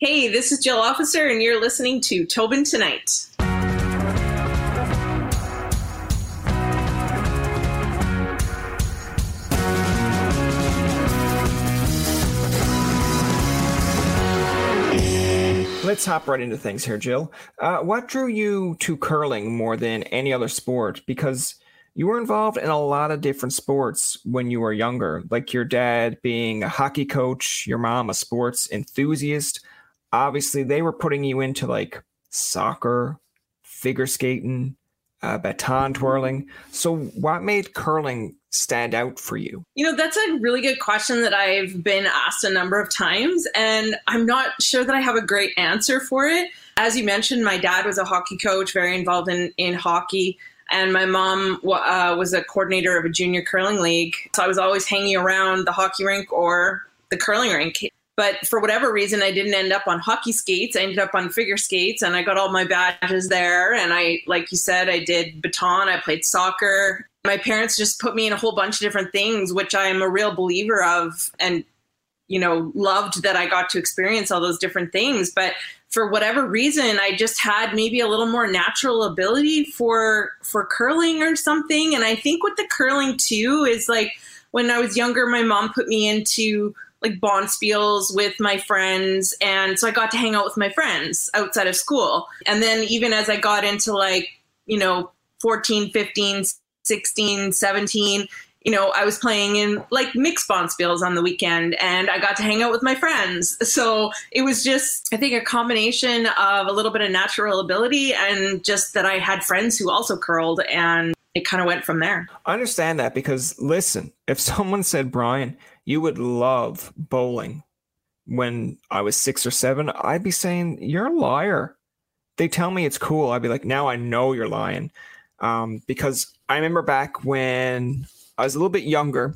Hey, this is Jill Officer, and you're listening to Tobin Tonight. Let's hop right into things here, Jill. Uh, what drew you to curling more than any other sport? Because you were involved in a lot of different sports when you were younger, like your dad being a hockey coach, your mom a sports enthusiast. Obviously, they were putting you into like soccer, figure skating, uh, baton twirling. So, what made curling stand out for you? You know, that's a really good question that I've been asked a number of times, and I'm not sure that I have a great answer for it. As you mentioned, my dad was a hockey coach, very involved in, in hockey, and my mom uh, was a coordinator of a junior curling league. So I was always hanging around the hockey rink or the curling rink. But for whatever reason, I didn't end up on hockey skates. I ended up on figure skates, and I got all my badges there. And I, like you said, I did baton. I played soccer. My parents just put me in a whole bunch of different things, which I am a real believer of, and you know, loved that I got to experience all those different things. But for whatever reason, I just had maybe a little more natural ability for for curling or something. And I think with the curling too is like when I was younger, my mom put me into like bonspiels with my friends and so i got to hang out with my friends outside of school. And then even as i got into like you know 14 15 16 17 you know i was playing in like mixed bonspiels on the weekend and i got to hang out with my friends. So it was just i think a combination of a little bit of natural ability and just that i had friends who also curled and it kind of went from there. I understand that because listen if someone said brian you would love bowling when I was six or seven, I'd be saying, You're a liar. They tell me it's cool. I'd be like, Now I know you're lying. Um, because I remember back when I was a little bit younger,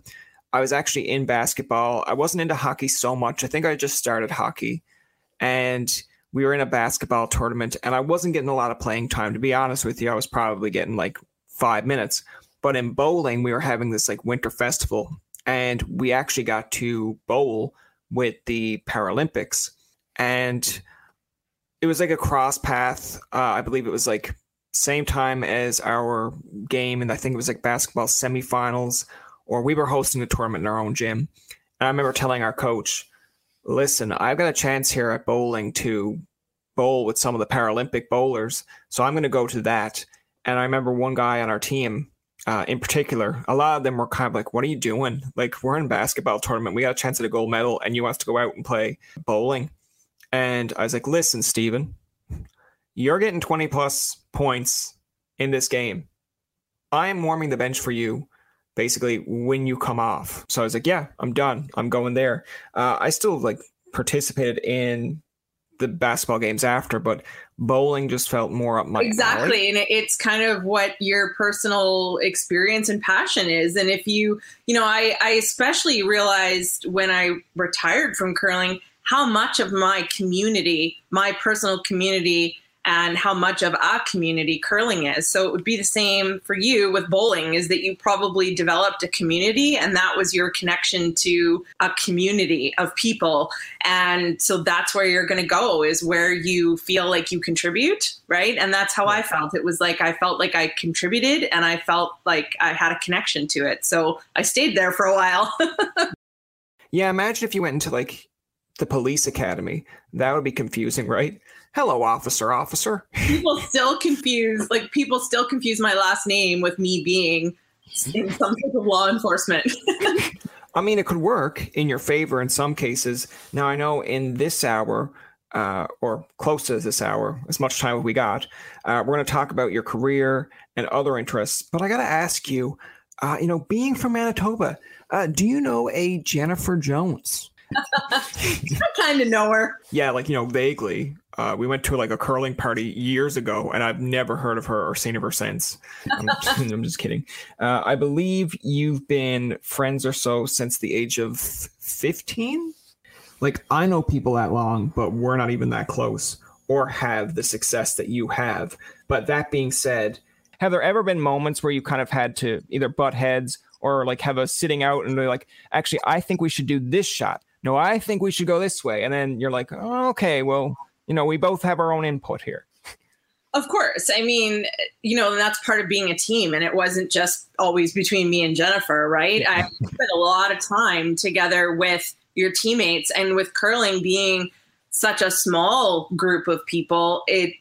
I was actually in basketball. I wasn't into hockey so much. I think I just started hockey. And we were in a basketball tournament, and I wasn't getting a lot of playing time. To be honest with you, I was probably getting like five minutes. But in bowling, we were having this like winter festival and we actually got to bowl with the Paralympics, and it was like a cross path. Uh, I believe it was like same time as our game, and I think it was like basketball semifinals, or we were hosting a tournament in our own gym. And I remember telling our coach, "Listen, I've got a chance here at bowling to bowl with some of the Paralympic bowlers, so I'm going to go to that." And I remember one guy on our team uh, in particular, a lot of them were kind of like, "What are you doing? Like, we're in basketball tournament. We got a chance at a gold medal, and you want us to go out and play bowling." And I was like, "Listen, Steven, you're getting 20 plus points in this game. I am warming the bench for you." Basically, when you come off, so I was like, "Yeah, I'm done. I'm going there." Uh, I still like participated in the basketball games after, but bowling just felt more up my exactly, alley. and it's kind of what your personal experience and passion is. And if you, you know, I I especially realized when I retired from curling how much of my community, my personal community, and how much of a community curling is. So it would be the same for you with bowling is that you probably developed a community and that was your connection to a community of people. And so that's where you're going to go is where you feel like you contribute, right? And that's how I felt. It was like I felt like I contributed and I felt like I had a connection to it. So I stayed there for a while. yeah, imagine if you went into like the police academy. That would be confusing, right? Hello officer officer. People still confuse like people still confuse my last name with me being in some type of law enforcement. I mean it could work in your favor in some cases. Now i know in this hour uh, or close to this hour as much time as we got uh, we're going to talk about your career and other interests but i got to ask you uh, you know being from manitoba uh, do you know a jennifer jones I kind of know her. Yeah, like you know, vaguely. Uh, we went to like a curling party years ago, and I've never heard of her or seen of her since. I'm, just, I'm just kidding. Uh, I believe you've been friends or so since the age of 15. Like I know people that long, but we're not even that close or have the success that you have. But that being said, have there ever been moments where you kind of had to either butt heads or like have a sitting out and be like, actually, I think we should do this shot no, I think we should go this way. And then you're like, oh, okay, well, you know, we both have our own input here. Of course. I mean, you know, that's part of being a team. And it wasn't just always between me and Jennifer, right? I spent a lot of time together with your teammates and with curling being such a small group of people, it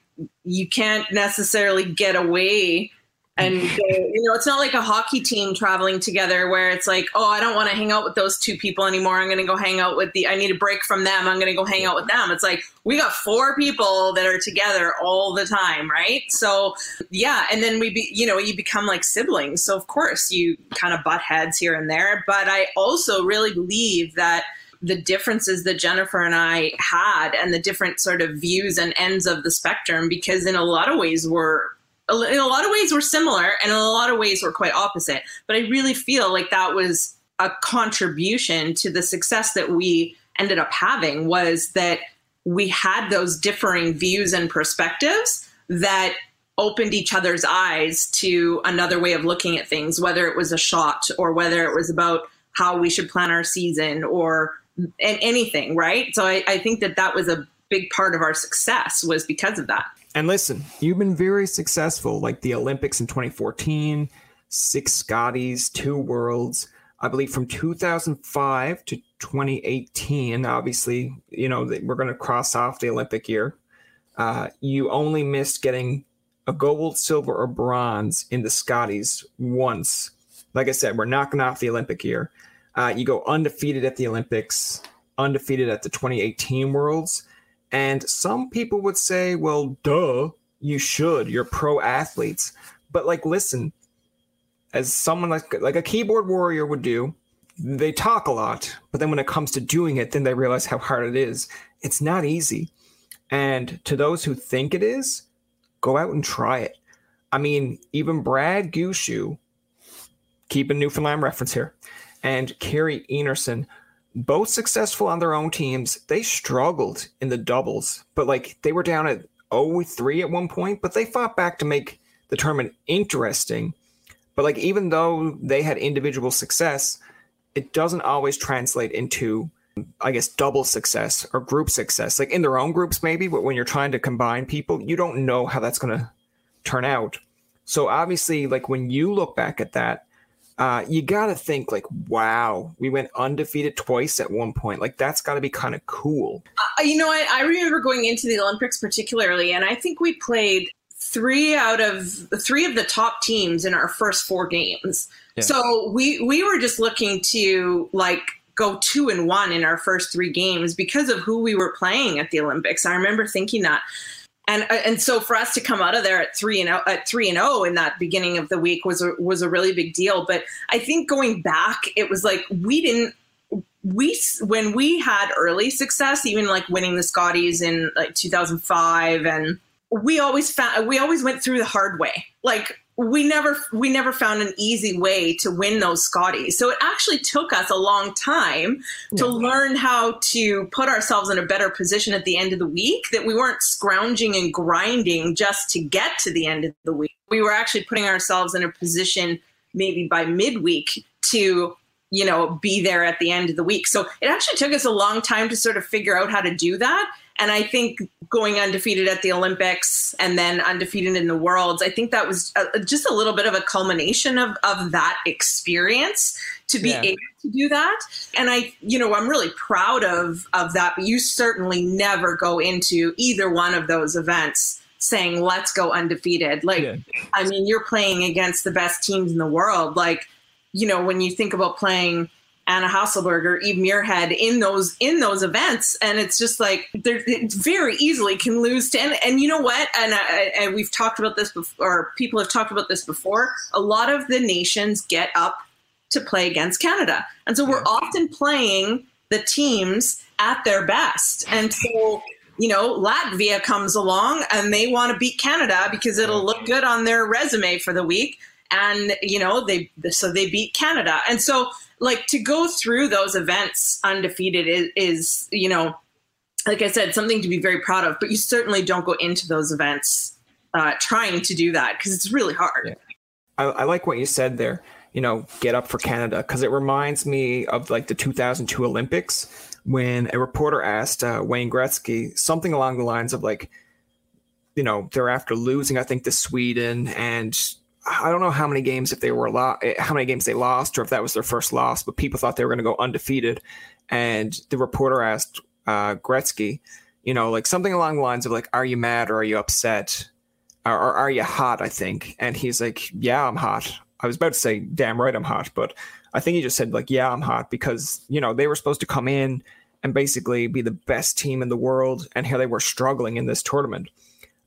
you can't necessarily get away and they, you know it's not like a hockey team traveling together where it's like oh i don't want to hang out with those two people anymore. I'm going to go hang out with the i need a break from them. I'm going to go hang out with them. It's like we got four people that are together all the time right? So yeah and then we be you know you become like siblings. So of course you kind of butt heads here and there. But i also really believe that the differences that Jennifer and I had and the different sort of views and ends of the spectrum because in a lot of ways we're in a lot of ways we're similar and in a lot of ways we're quite opposite but i really feel like that was a contribution to the success that we ended up having was that we had those differing views and perspectives that opened each other's eyes to another way of looking at things whether it was a shot or whether it was about how we should plan our season or anything right? So I, I think that that was a big part of our success was because of that and listen, you've been very successful, like the Olympics in 2014, six Scotties, two Worlds. I believe from 2005 to 2018. Obviously, you know we're going to cross off the Olympic year. Uh, you only missed getting a gold, silver, or bronze in the Scotties once. Like I said, we're knocking off the Olympic year. Uh, you go undefeated at the Olympics, undefeated at the 2018 Worlds, and some people would say, well, duh, you should. You're pro athletes. But like, listen, as someone like like a keyboard warrior would do, they talk a lot, but then when it comes to doing it, then they realize how hard it is. It's not easy. And to those who think it is, go out and try it. I mean, even Brad Gushue, keep a Newfoundland reference here, and Kerri Einarson both successful on their own teams. They struggled in the doubles, but like they were down at 0-3 at one point, but they fought back to make the tournament interesting. But like even though they had individual success, it doesn't always translate into I guess double success or group success. Like in their own groups maybe, but when you're trying to combine people, you don't know how that's going to turn out. So obviously like when you look back at that, uh, you got to think like, wow, we went undefeated twice at one point. Like that's got to be kind of cool. Uh, you know, I, I remember going into the Olympics particularly, and I think we played three out of three of the top teams in our first four games. Yeah. So we we were just looking to like go two and one in our first three games because of who we were playing at the Olympics. I remember thinking that and uh, and so for us to come out of there at three and at three and zero oh in that beginning of the week was a, was a really big deal. But I think going back, it was like we didn't we when we had early success, even like winning the Scotties in like 2005, and we always found we always went through the hard way. Like we never we never found an easy way to win those Scotties. So it actually took us a long time to yeah. learn how to put ourselves in a better position at the end of the week that we weren't scrounging and grinding just to get to the end of the week. We were actually putting ourselves in a position maybe by midweek to you know be there at the end of the week. So it actually took us a long time to sort of figure out how to do that. And I think going undefeated at the Olympics and then undefeated in the Worlds, I think that was a, just a little bit of a culmination of, of that experience to be yeah. able to do that. And I, you know, I'm really proud of, of that. But you certainly never go into either one of those events saying, let's go undefeated. Like, yeah. I mean, you're playing against the best teams in the world. Like, you know, when you think about playing – Anna Hasselborg, Eve Muirhead in those in those events, and it's just like it very easily can lose to. And, and you know what? And, I, and we've talked about this before, or people have talked about this before. A lot of the nations get up to play against Canada, and so we're often playing the teams at their best, and so you know, Latvia comes along and they want to beat Canada because it'll look good on their resume for the week. And, you know, they, so they beat Canada. And so like to go through those events undefeated is, is you know like i said something to be very proud of but you certainly don't go into those events uh, trying to do that because it's really hard yeah. I, I like what you said there you know get up for canada because it reminds me of like the 2002 olympics when a reporter asked uh, Wayne Gretzky something along the lines of like, you know, they're after losing, I think, to Sweden, and I don't know how many games if they were lo- eh, how many games they lost or if that was their first loss, but people thought they were going to go undefeated. And the reporter asked uh, Gretzky, you know, like something along the lines of like, "Are you mad or are you upset, or, or are you hot?" I think, and he's like, "Yeah, I'm hot." I was about to say, "Damn right, I'm hot," but I think he just said like, "Yeah, I'm hot," because you know they were supposed to come in and basically be the best team in the world, and here they were struggling in this tournament.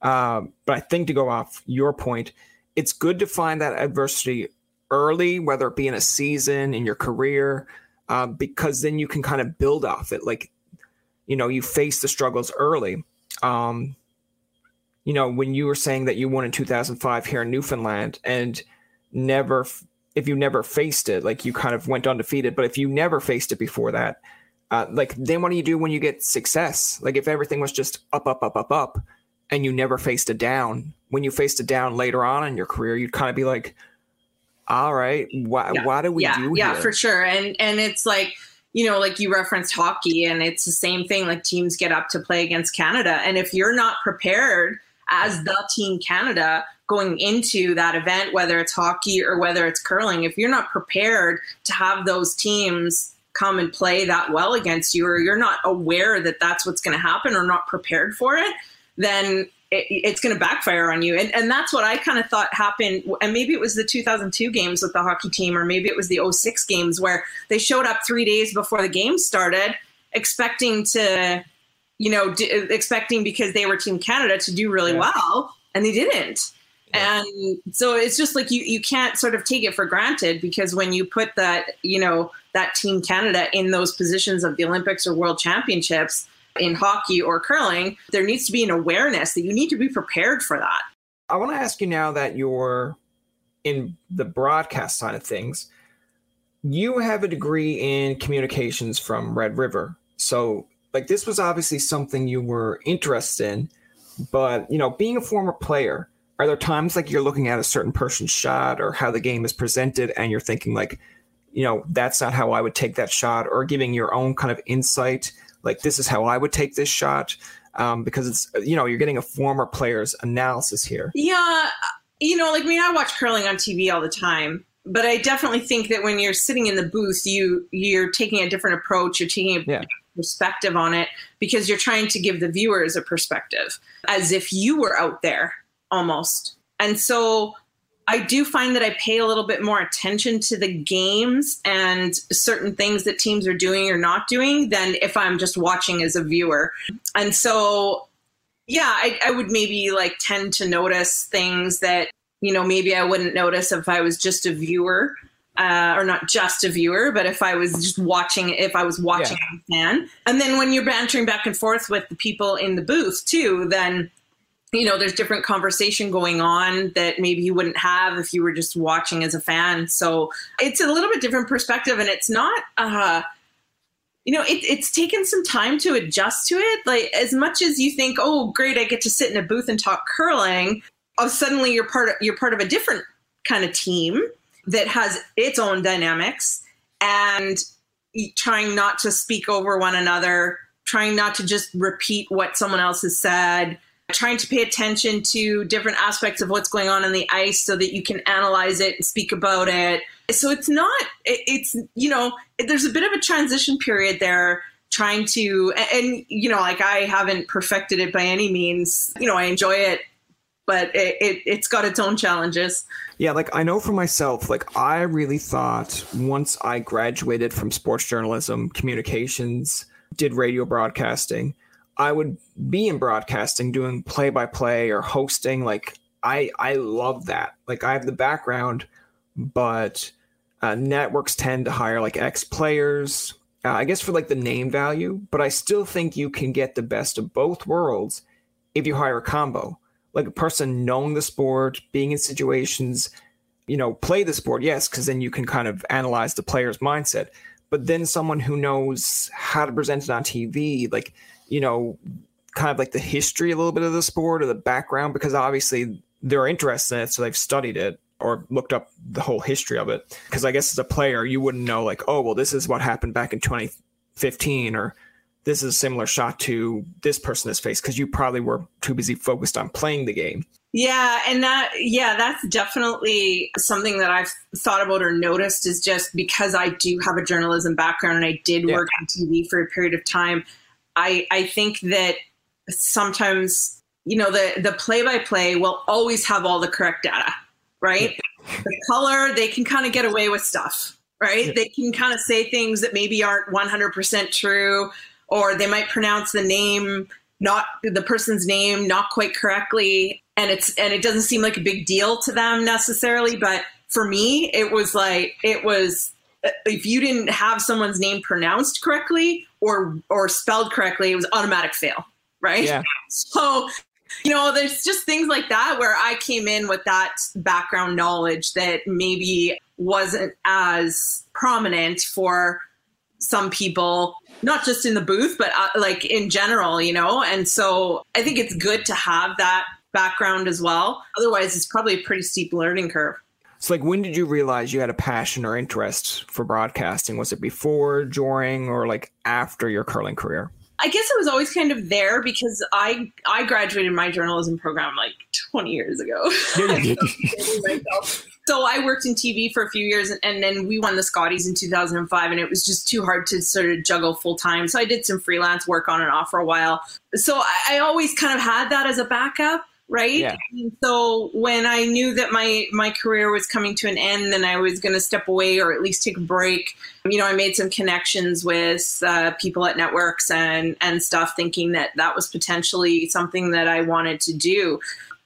Uh, but I think to go off your point, it's good to find that adversity early, whether it be in a season, in your career, uh, because then you can kind of build off it. Like, you know, you face the struggles early. Um, you know, when you were saying that you won in 2005 here in Newfoundland and never, if you never faced it, like you kind of went undefeated, but if you never faced it before that, uh, like then what do you do when you get success? Like if everything was just up, up, up, up, up, and you never faced a down, when you faced a down later on in your career, you'd kind of be like, all right, why, Yeah. why do we yeah, do yeah, here? for sure. And and it's like you know, like you referenced hockey, and it's the same thing. Like teams get up to play against Canada, and if you're not prepared as the team Canada going into that event, whether it's hockey or whether it's curling, if you're not prepared to have those teams come and play that well against you, or you're not aware that that's what's going to happen, or not prepared for it, then it, it's going to backfire on you. And, and that's what I kind of thought happened. And maybe it was the 2002 games with the hockey team, or maybe it was the 06 games where they showed up three days before the game started, expecting to, you know, d- expecting because they were Team Canada to do really Yeah. well, and they didn't. Yeah. And so it's just like you you can't sort of take it for granted because when you put that you know that Team Canada in those positions of the Olympics or World Championships, in hockey or curling, there needs to be an awareness that you need to be prepared for that. I want to ask you now that you're in the broadcast side of things. You have a degree in communications from Red River. So, like, this was obviously something you were interested in. But, you know, being a former player, are there times like you're looking at a certain person's shot or how the game is presented and you're thinking, like, you know, that's not how I would take that shot, or giving your own kind of insight, like, this is how I would take this shot? um, because it's you know you're getting a former player's analysis here. Yeah, you know, like I mean, I watch curling on TV all the time, but I definitely think that when you're sitting in the booth, you you're taking a different approach. You're taking a Yeah. perspective on it because you're trying to give the viewers a perspective as if you were out there almost. And so I do find that I pay a little bit more attention to the games and certain things that teams are doing or not doing than if I'm just watching as a viewer. And so, yeah, I, I would maybe like tend to notice things that, you know, maybe I wouldn't notice if I was just a viewer. Uh, or not just a viewer, but if I was just watching, if I was watching as a fan, and then when you're bantering back and forth with the people in the booth too, then you know there's different conversation going on that maybe you wouldn't have if you were just watching as a fan. So it's a little bit different perspective and it's not uh you know it, it's taken some time to adjust to it. Like as much as you think oh great i get to sit in a booth and talk curling oh suddenly you're part of you're part of a different kind of team that has its own dynamics and trying not to speak over one another trying not to just repeat what someone else has said trying to pay attention to different aspects of what's going on in the ice so that you can analyze it and speak about it. So it's not, it's, you know, there's a bit of a transition period there trying to, and, you know, like I haven't perfected it by any means. You know, I enjoy it, but it, it, it's got its own challenges. Yeah, like I know for myself, like I really thought once I graduated from sports journalism, communications, did radio broadcasting, I would be in broadcasting doing play by play or hosting. Like I I love that. Like I have the background, but uh, networks tend to hire like ex players. Uh, I guess for like the name value, but I still think you can get the best of both worlds if you hire a combo like a person knowing the sport, being in situations, you know, play the sport, yes, because then you can kind of analyze the player's mindset. But then someone who knows how to present it on TV, like, you know, kind of like the history a little bit of the sport or the background, because obviously they're interested in it, so they've studied it or looked up the whole history of it. Because I guess as a player, you wouldn't know, like, oh, well, this is what happened back in 2015 or this is a similar shot to this person has faced because you probably were too busy focused on playing the game. Yeah, and that yeah, that's definitely something that I've thought about or noticed is just because I do have a journalism background and I did yeah. work on TV for a period of time. I I think that sometimes you know the the play by play will always have all the correct data, right? the color they can kind of get away with stuff, right? Yeah. They can kind of say things that maybe aren't 100% true or they might pronounce the name not the person's name not quite correctly and it's and it doesn't seem like a big deal to them necessarily but for me it was like it was if you didn't have someone's name pronounced correctly or or spelled correctly it was automatic fail right? Yeah. so you know there's just things like that where i came in with that background knowledge that maybe wasn't as prominent for some people not just in the booth but uh, like in general you know? And so i think it's good to have that background as well. Otherwise it's probably a pretty steep learning curve so like when did you realize you had a passion or interest for broadcasting was it before during or like after your curling career I guess it was always kind of there because I I graduated my journalism program like 20 years ago. so I worked in TV for a few years, and, and, then we won the Scotties in 2005, and it was just too hard to sort of juggle full time. So I did some freelance work on and off for a while. So I, I always kind of had that as a backup right? Yeah. so when i knew that my my career was coming to an end and i was going to step away or at least take a break. You know i made some connections with uh, people at networks and and stuff thinking that that was potentially something that i wanted to do.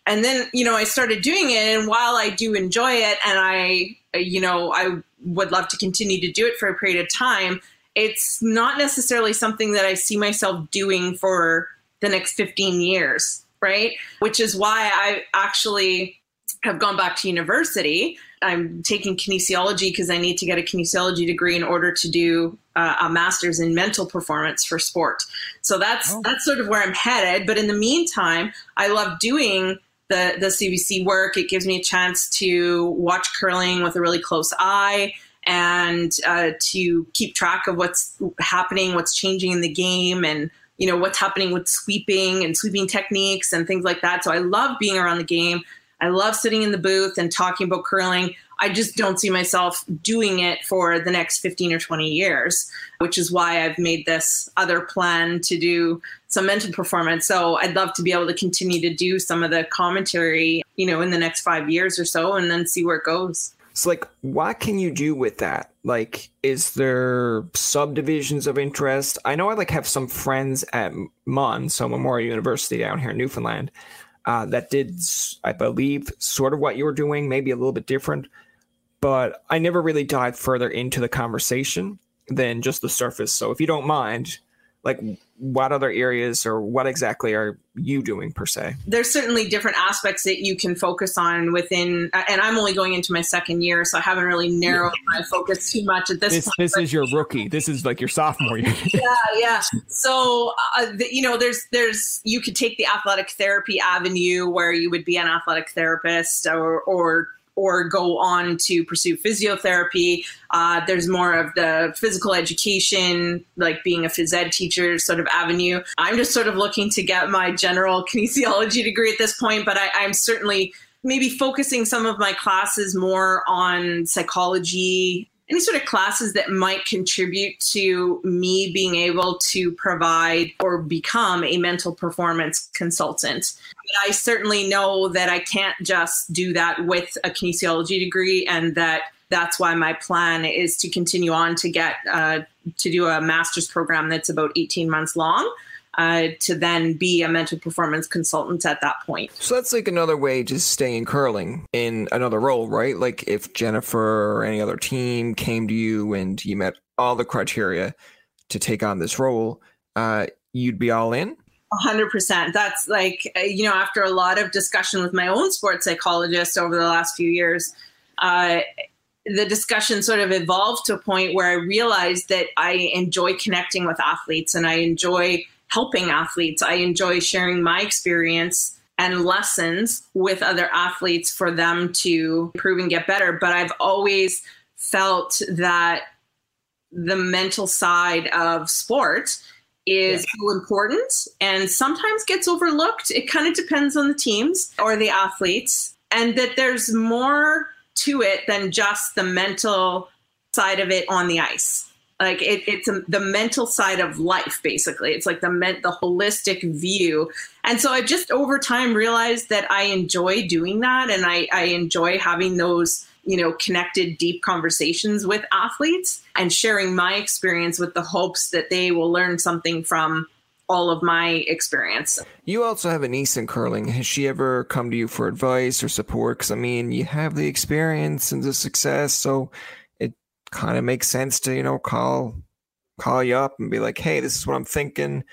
And then you know i started doing it and while i do enjoy it and i you know i would love to continue to do it for a period of time it's not necessarily something that i see myself doing for the next 15 years right? Which is why I actually have gone back to university. I'm taking kinesiology because I need to get a kinesiology degree in order to do uh, a master's in mental performance for sport. So that's oh. that's sort of where I'm headed. But in the meantime, I love doing the the CBC work. It gives me a chance to watch curling with a really close eye and uh, to keep track of what's happening, what's changing in the game, and you know what's happening with sweeping and sweeping techniques and things like that. So i love being around the game. I love sitting in the booth and talking about curling. I just don't see myself doing it for the next 15 or 20 years which is why i've made this other plan to do some mental performance. So i'd love to be able to continue to do some of the commentary you know in the next five years or so and then see where it goes. So, like, what can you do with that? Like, is there subdivisions of interest? I know I like have some friends at mon so Memorial University down here in Newfoundland, uh, that did, I believe, sort of what you were doing, maybe a little bit different. But I never really dived further into the conversation than just the surface. So, if you don't mind, like what other areas or what exactly are you doing per se? There's certainly different aspects that you can focus on within and i'm only going into my second year so i haven't really narrowed yeah. my focus too much at this, this point this is your rookie. This is like your sophomore year. Yeah yeah. So uh, the, you know there's there's you could take the athletic therapy avenue where you would be an athletic therapist or or or go on to pursue physiotherapy. Uh, there's more of the physical education, like being a phys ed teacher sort of avenue. I'm just sort of looking to get my general kinesiology degree at this point, but I, I'm certainly maybe focusing some of my classes more on psychology any sort of classes that might contribute to me being able to provide or become a mental performance consultant. But I certainly know that I can't just do that with a kinesiology degree, and that that's why my plan is to continue on to get uh, to do a master's program that's about 18 months long uh, to then be a mental performance consultant at that point. So that's like another way to stay in curling in another role, right? Like if Jennifer or any other team came to you and you met all the criteria to take on this role, uh, you'd be all in? 100%. That's like, uh, you know, after a lot of discussion with my own sports psychologist over the last few years, uh, the discussion sort of evolved to a point where I realized that I enjoy connecting with athletes and I enjoy helping athletes. I enjoy sharing my experience and lessons with other athletes for them to improve and get better. But I've always felt that the mental side of sport is yeah. so important and sometimes gets overlooked. It kind of depends on the teams or the athletes, and that there's more to it than just the mental side of it on the ice. Like it, it's a, the mental side of life, basically. It's like the the holistic view. And so I've just over time realized that I enjoy doing that, and I, I enjoy having those you know, connected, deep conversations with athletes and sharing my experience with the hopes that they will learn something from all of my experience. You also have a niece in curling. Has she ever come to you for advice or support? Because I mean, you have the experience and the success, so it kind of makes sense to you know call call you up and be like, "Hey, this is what I'm thinking.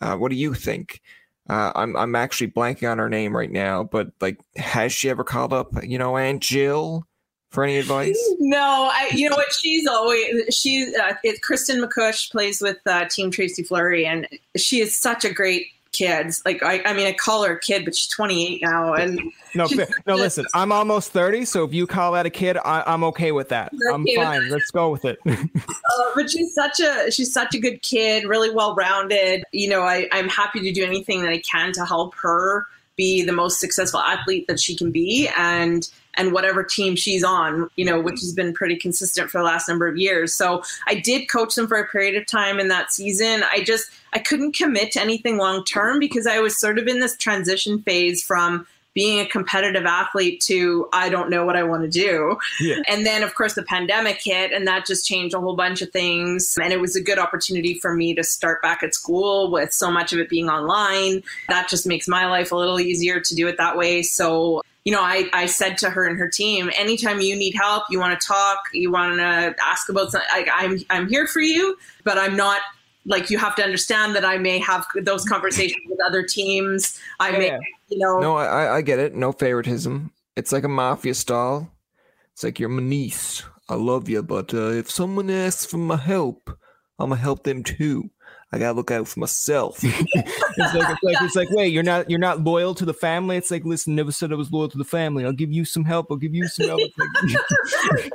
Uh, what do you think?" Uh, I'm I'm actually blanking on her name right now, but like, has she ever called up? You know, Aunt Jill for any advice? No, I, you know what? She's always she. Uh, it, Kristin MacCuish plays with uh, Team Tracy Fleury, and she is such a great kid. Like I, I mean, I call her a kid, but she's 28 now, and no, no. Listen, I'm almost 30, so if you call that a kid, I, am okay with that. I'm fine. Let's go with it. uh, but she's such a she's such a good kid, really well rounded. You know, I, I'm happy to do anything that I can to help her be the most successful athlete that she can be, and and whatever team she's on, you know, which has been pretty consistent for the last number of years. So I did coach them for a period of time in that season. I just I couldn't commit to anything long term because I was sort of in this transition phase from being a competitive athlete to I don't know what I want to do. Yeah. And then of course the pandemic hit and that just changed a whole bunch of things and it was a good opportunity for me to start back at school with so much of it being online. That just makes my life a little easier to do it that way. So you know, I, I said to her and her team, anytime you need help, you want to talk, you want to ask about something, like, I'm, I'm here for you, but I'm not like, you have to understand that I may have those conversations with other teams. I yeah, may, yeah. you know. No, I, I get it. No favoritism. It's like a mafia style. It's like you're my niece. I love you, but uh, if someone asks for my help, I'm gonna help them too. I gotta look out for myself. it's like it's like it's like wait, you're not you're not loyal to the family. It's like listen, never said I was loyal to the family. I'll give you some help. I'll give you some help. Like,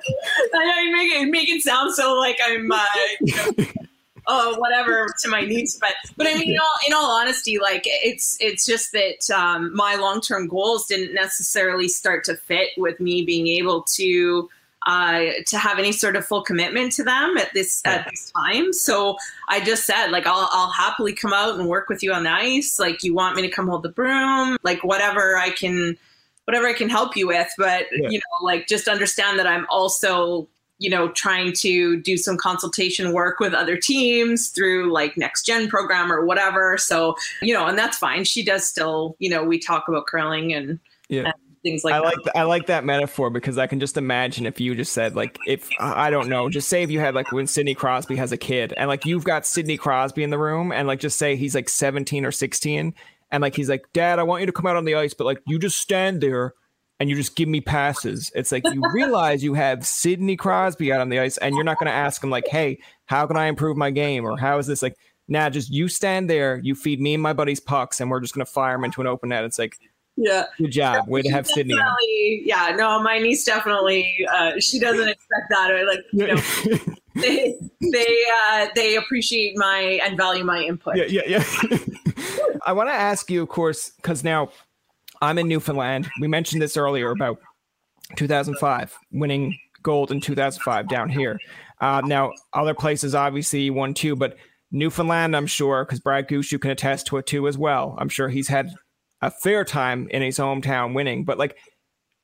I make it make it sound so like I'm uh, you know, oh whatever to my needs, but but I mean in all in all honesty, like it's it's just that um, my long term goals didn't necessarily start to fit with me being able to uh, to have any sort of full commitment to them at this yeah. at this time. So I just said like I'll I'll happily come out and work with you on the ice. Like you want me to come hold the broom, like whatever I can whatever I can help you with. But yeah. you know, like just understand that I'm also you know trying to do some consultation work with other teams through like next gen program or whatever so you know and that's fine she does still you know we talk about curling and yeah and things like I like that. I like that metaphor because I can just imagine if you just said like if I don't know, just say if you had like when Sidney Crosby has a kid and like you've got Sidney Crosby in the room and like just say he's like 17 or 16 and like he's like, Dad, I want you to come out on the ice, but like you just stand there and you just give me passes. It's like you realize you have Sidney Crosby out on the ice and you're not gonna ask him like, hey, how can I improve my game? Or how is this like now just you stand there, you feed me and my buddies pucks, and we're just gonna fire him into an open net. It's like yeah. Good job. Way to have Sidney. Yeah, no, my niece definitely. Uh, she doesn't expect that, or like you know, they they uh, they appreciate my and value my input. Yeah, yeah, yeah. I want to ask you, of course, because now I'm in Newfoundland. We mentioned this earlier about 2005 winning gold in 2005 down here. Uh, now, other places obviously won too, but Newfoundland, I'm sure, because Brad Gushue can attest to it too as well. I'm sure he's had a fair time in his hometown winning, but like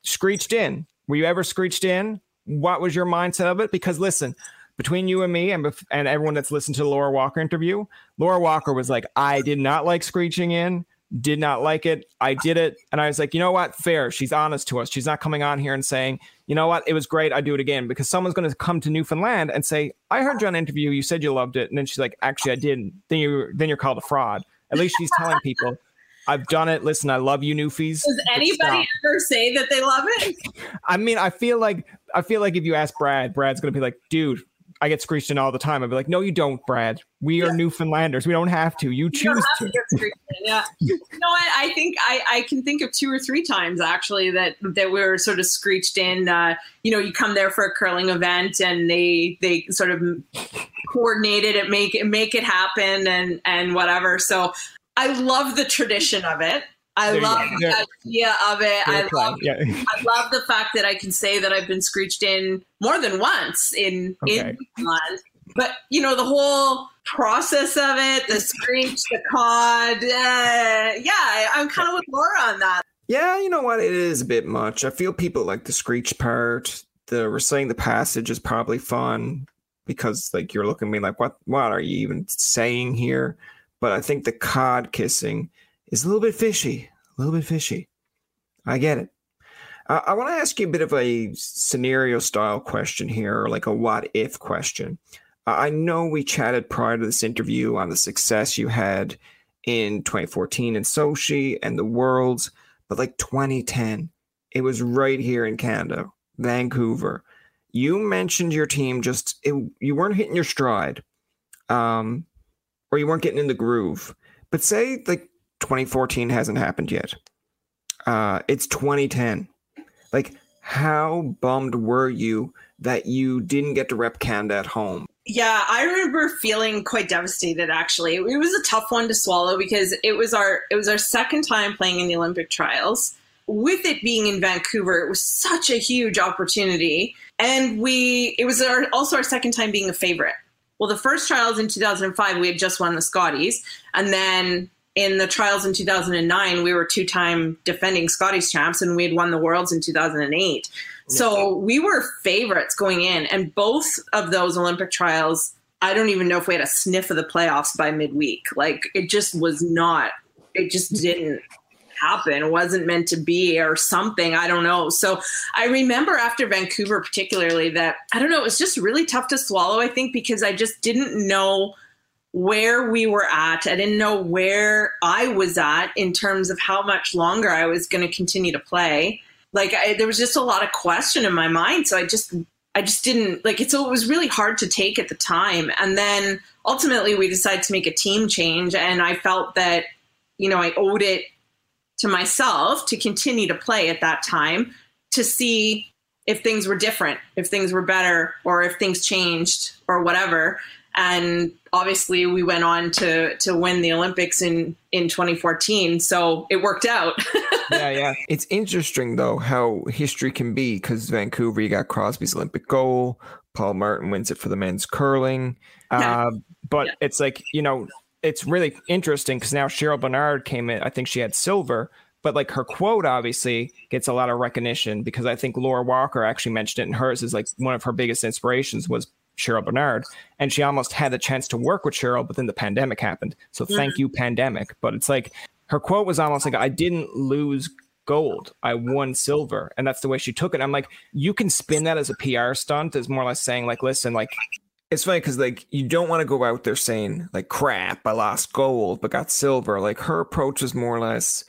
screeched in. Were you ever screeched in? What was your mindset of it? Because listen, between you and me and and everyone that's listened to the Laura Walker interview, Laura Walker was like, I did not like screeching in, did not like it. I did it, and I was like, you know what? Fair. She's honest to us. She's not coming on here and saying, you know what? It was great. I do it again because someone's going to come to Newfoundland and say, I heard you on interview. You said you loved it, and then she's like, actually, I didn't. Then you're then you're called a fraud. At least she's telling people. I've done it. Listen, I love you, Newfies. Does anybody ever say that they love it? I mean, I feel like I feel like if you ask Brad, Brad's gonna be like, dude, I get screeched in all the time. I'd be like, no, you don't, Brad. We are. Newfoundlanders. We don't have to. You choose you to. to yeah. you know what? I think I, I can think of two or three times actually that that we were sort of screeched in. Uh, you know, you come there for a curling event and they they sort of coordinated it, make it make it happen and and whatever. So I love the tradition of it. I there love the idea of it. I love, yeah. I love the fact that I can say that I've been screeched in more than once in okay. in land. But you know the whole process of it, the screech, the cod. Uh, yeah, I, am kind of with Laura on that. Yeah, you know what? It is a bit much. I feel people like the screech part. The reciting the passage is probably fun because like you're looking at me like, what? What are you even saying here? But I think the cod kissing is a little bit fishy, a little bit fishy. I get it. Uh, I want to ask you a bit of a scenario style question here, like a what if question. I know we chatted prior to this interview on the success you had in 2014 in Sochi and the Worlds, but like 2010, it was right here in Canada, Vancouver. You mentioned your team just it, you weren't hitting your stride, um, or you weren't getting in the groove. But say like 2014 hasn't happened yet. Uh, it's 2010. Like, how bummed were you that you didn't get to rep Canada at home? Yeah, I remember feeling quite devastated. Actually, it was a tough one to swallow because it was our it was our second time playing in the Olympic trials. With it being in Vancouver, it was such a huge opportunity, and we it was our, also our second time being a favorite. Well, the first trials in 2005, we had just won the Scotties, and then in the trials in 2009, we were two time defending Scotties champs and we had won the Worlds in 2008. So we were favorites going in. And both of those Olympic trials, I don't even know if we had a sniff of the playoffs by midweek. Like it just was not, it just didn't happen. It wasn't meant to be or something. I don't know. So I remember after Vancouver, particularly, that I don't know, it was just really tough to swallow, I think, because I just didn't know where we were at. I didn't know where I was at in terms of how much longer I was going to continue to play. Like I, there was just a lot of question in my mind, so I just I just didn't like it. So it was really hard to take at the time. And then ultimately, we decided to make a team change, and I felt that you know I owed it to myself to continue to play at that time to see if things were different, if things were better, or if things changed or whatever and obviously we went on to to win the Olympics in in 2014 so it worked out yeah yeah it's interesting though how history can be because Vancouver you got Crosby's Olympic goal Paul Martin wins it for the men's curling yeah. uh, but yeah. it's like you know it's really interesting because now Cheryl Bernard came in I think she had silver but like her quote obviously gets a lot of recognition because I think Laura Walker actually mentioned it in hers is like one of her biggest inspirations was Cheryl Bernard, and she almost had the chance to work with Cheryl, but then the pandemic happened. So mm-hmm. thank you, pandemic. But it's like her quote was almost like, "I didn't lose gold, I won silver," and that's the way she took it. I'm like, you can spin that as a PR stunt, as more or less saying, like, listen, like. It's funny because like you don't want to go out there saying like crap I lost gold but got silver like her approach is more or less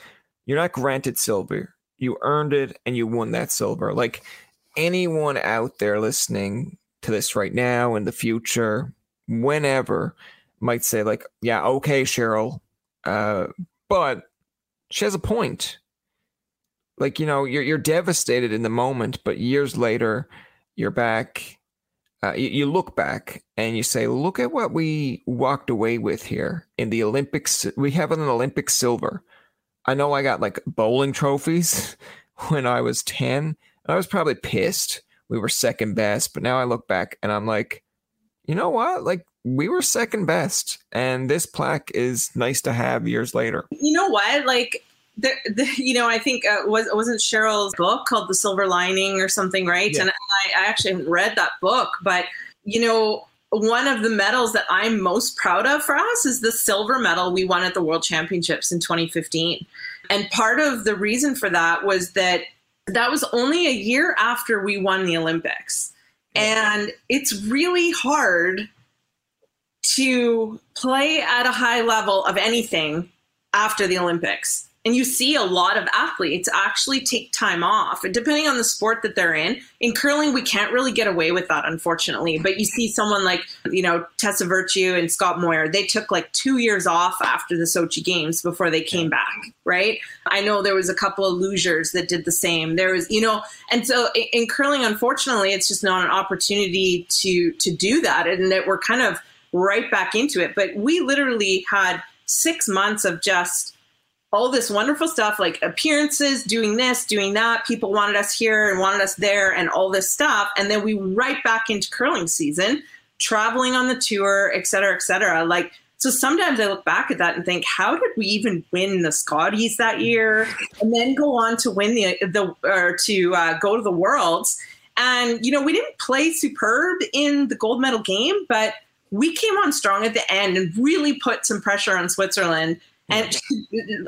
you're not granted silver you earned it and you won that silver like anyone out there listening to this right now in the future, whenever, might say like, yeah, okay, Cheryl, uh, but she has a point. Like you know, you're you're devastated in the moment, but years later, you're back. Uh, you, you look back and you say, "Look at what we walked away with here in the Olympics. We have an Olympic silver." I know I got like bowling trophies when I was ten. I was probably pissed we were second best. But now I look back and I'm like, you know what? Like we were second best, and this plaque is nice to have years later. You know what? Like. The, the, you know, I think uh, was wasn't Cheryl's book called The Silver Lining or something, right? Yeah. And I, I actually haven't read that book, but you know, one of the medals that I'm most proud of for us is the silver medal we won at the World Championships in 2015. And part of the reason for that was that that was only a year after we won the Olympics. And it's really hard to play at a high level of anything after the Olympics. And you see a lot of athletes actually take time off, and depending on the sport that they're in. In curling, we can't really get away with that, unfortunately. But you see someone like, you know, Tessa Virtue and Scott Moir, they took like two years off after the Sochi Games before they came back, right? I know there was a couple of losers that did the same. There was, you know, and so in curling, unfortunately, it's just not an opportunity to to do that, and that we're kind of right back into it. But we literally had six months of just all this wonderful stuff like appearances, doing this, doing that. People wanted us here and wanted us there and all this stuff. And then we right back into curling season, traveling on the tour, et cetera, et cetera. Like, so sometimes I look back at that and think, how did we even win the Scotties that year, and then go on to win the the or to uh, go to the Worlds? And you know, we didn't play superb in the gold medal game, but we came on strong at the end and really put some pressure on Switzerland and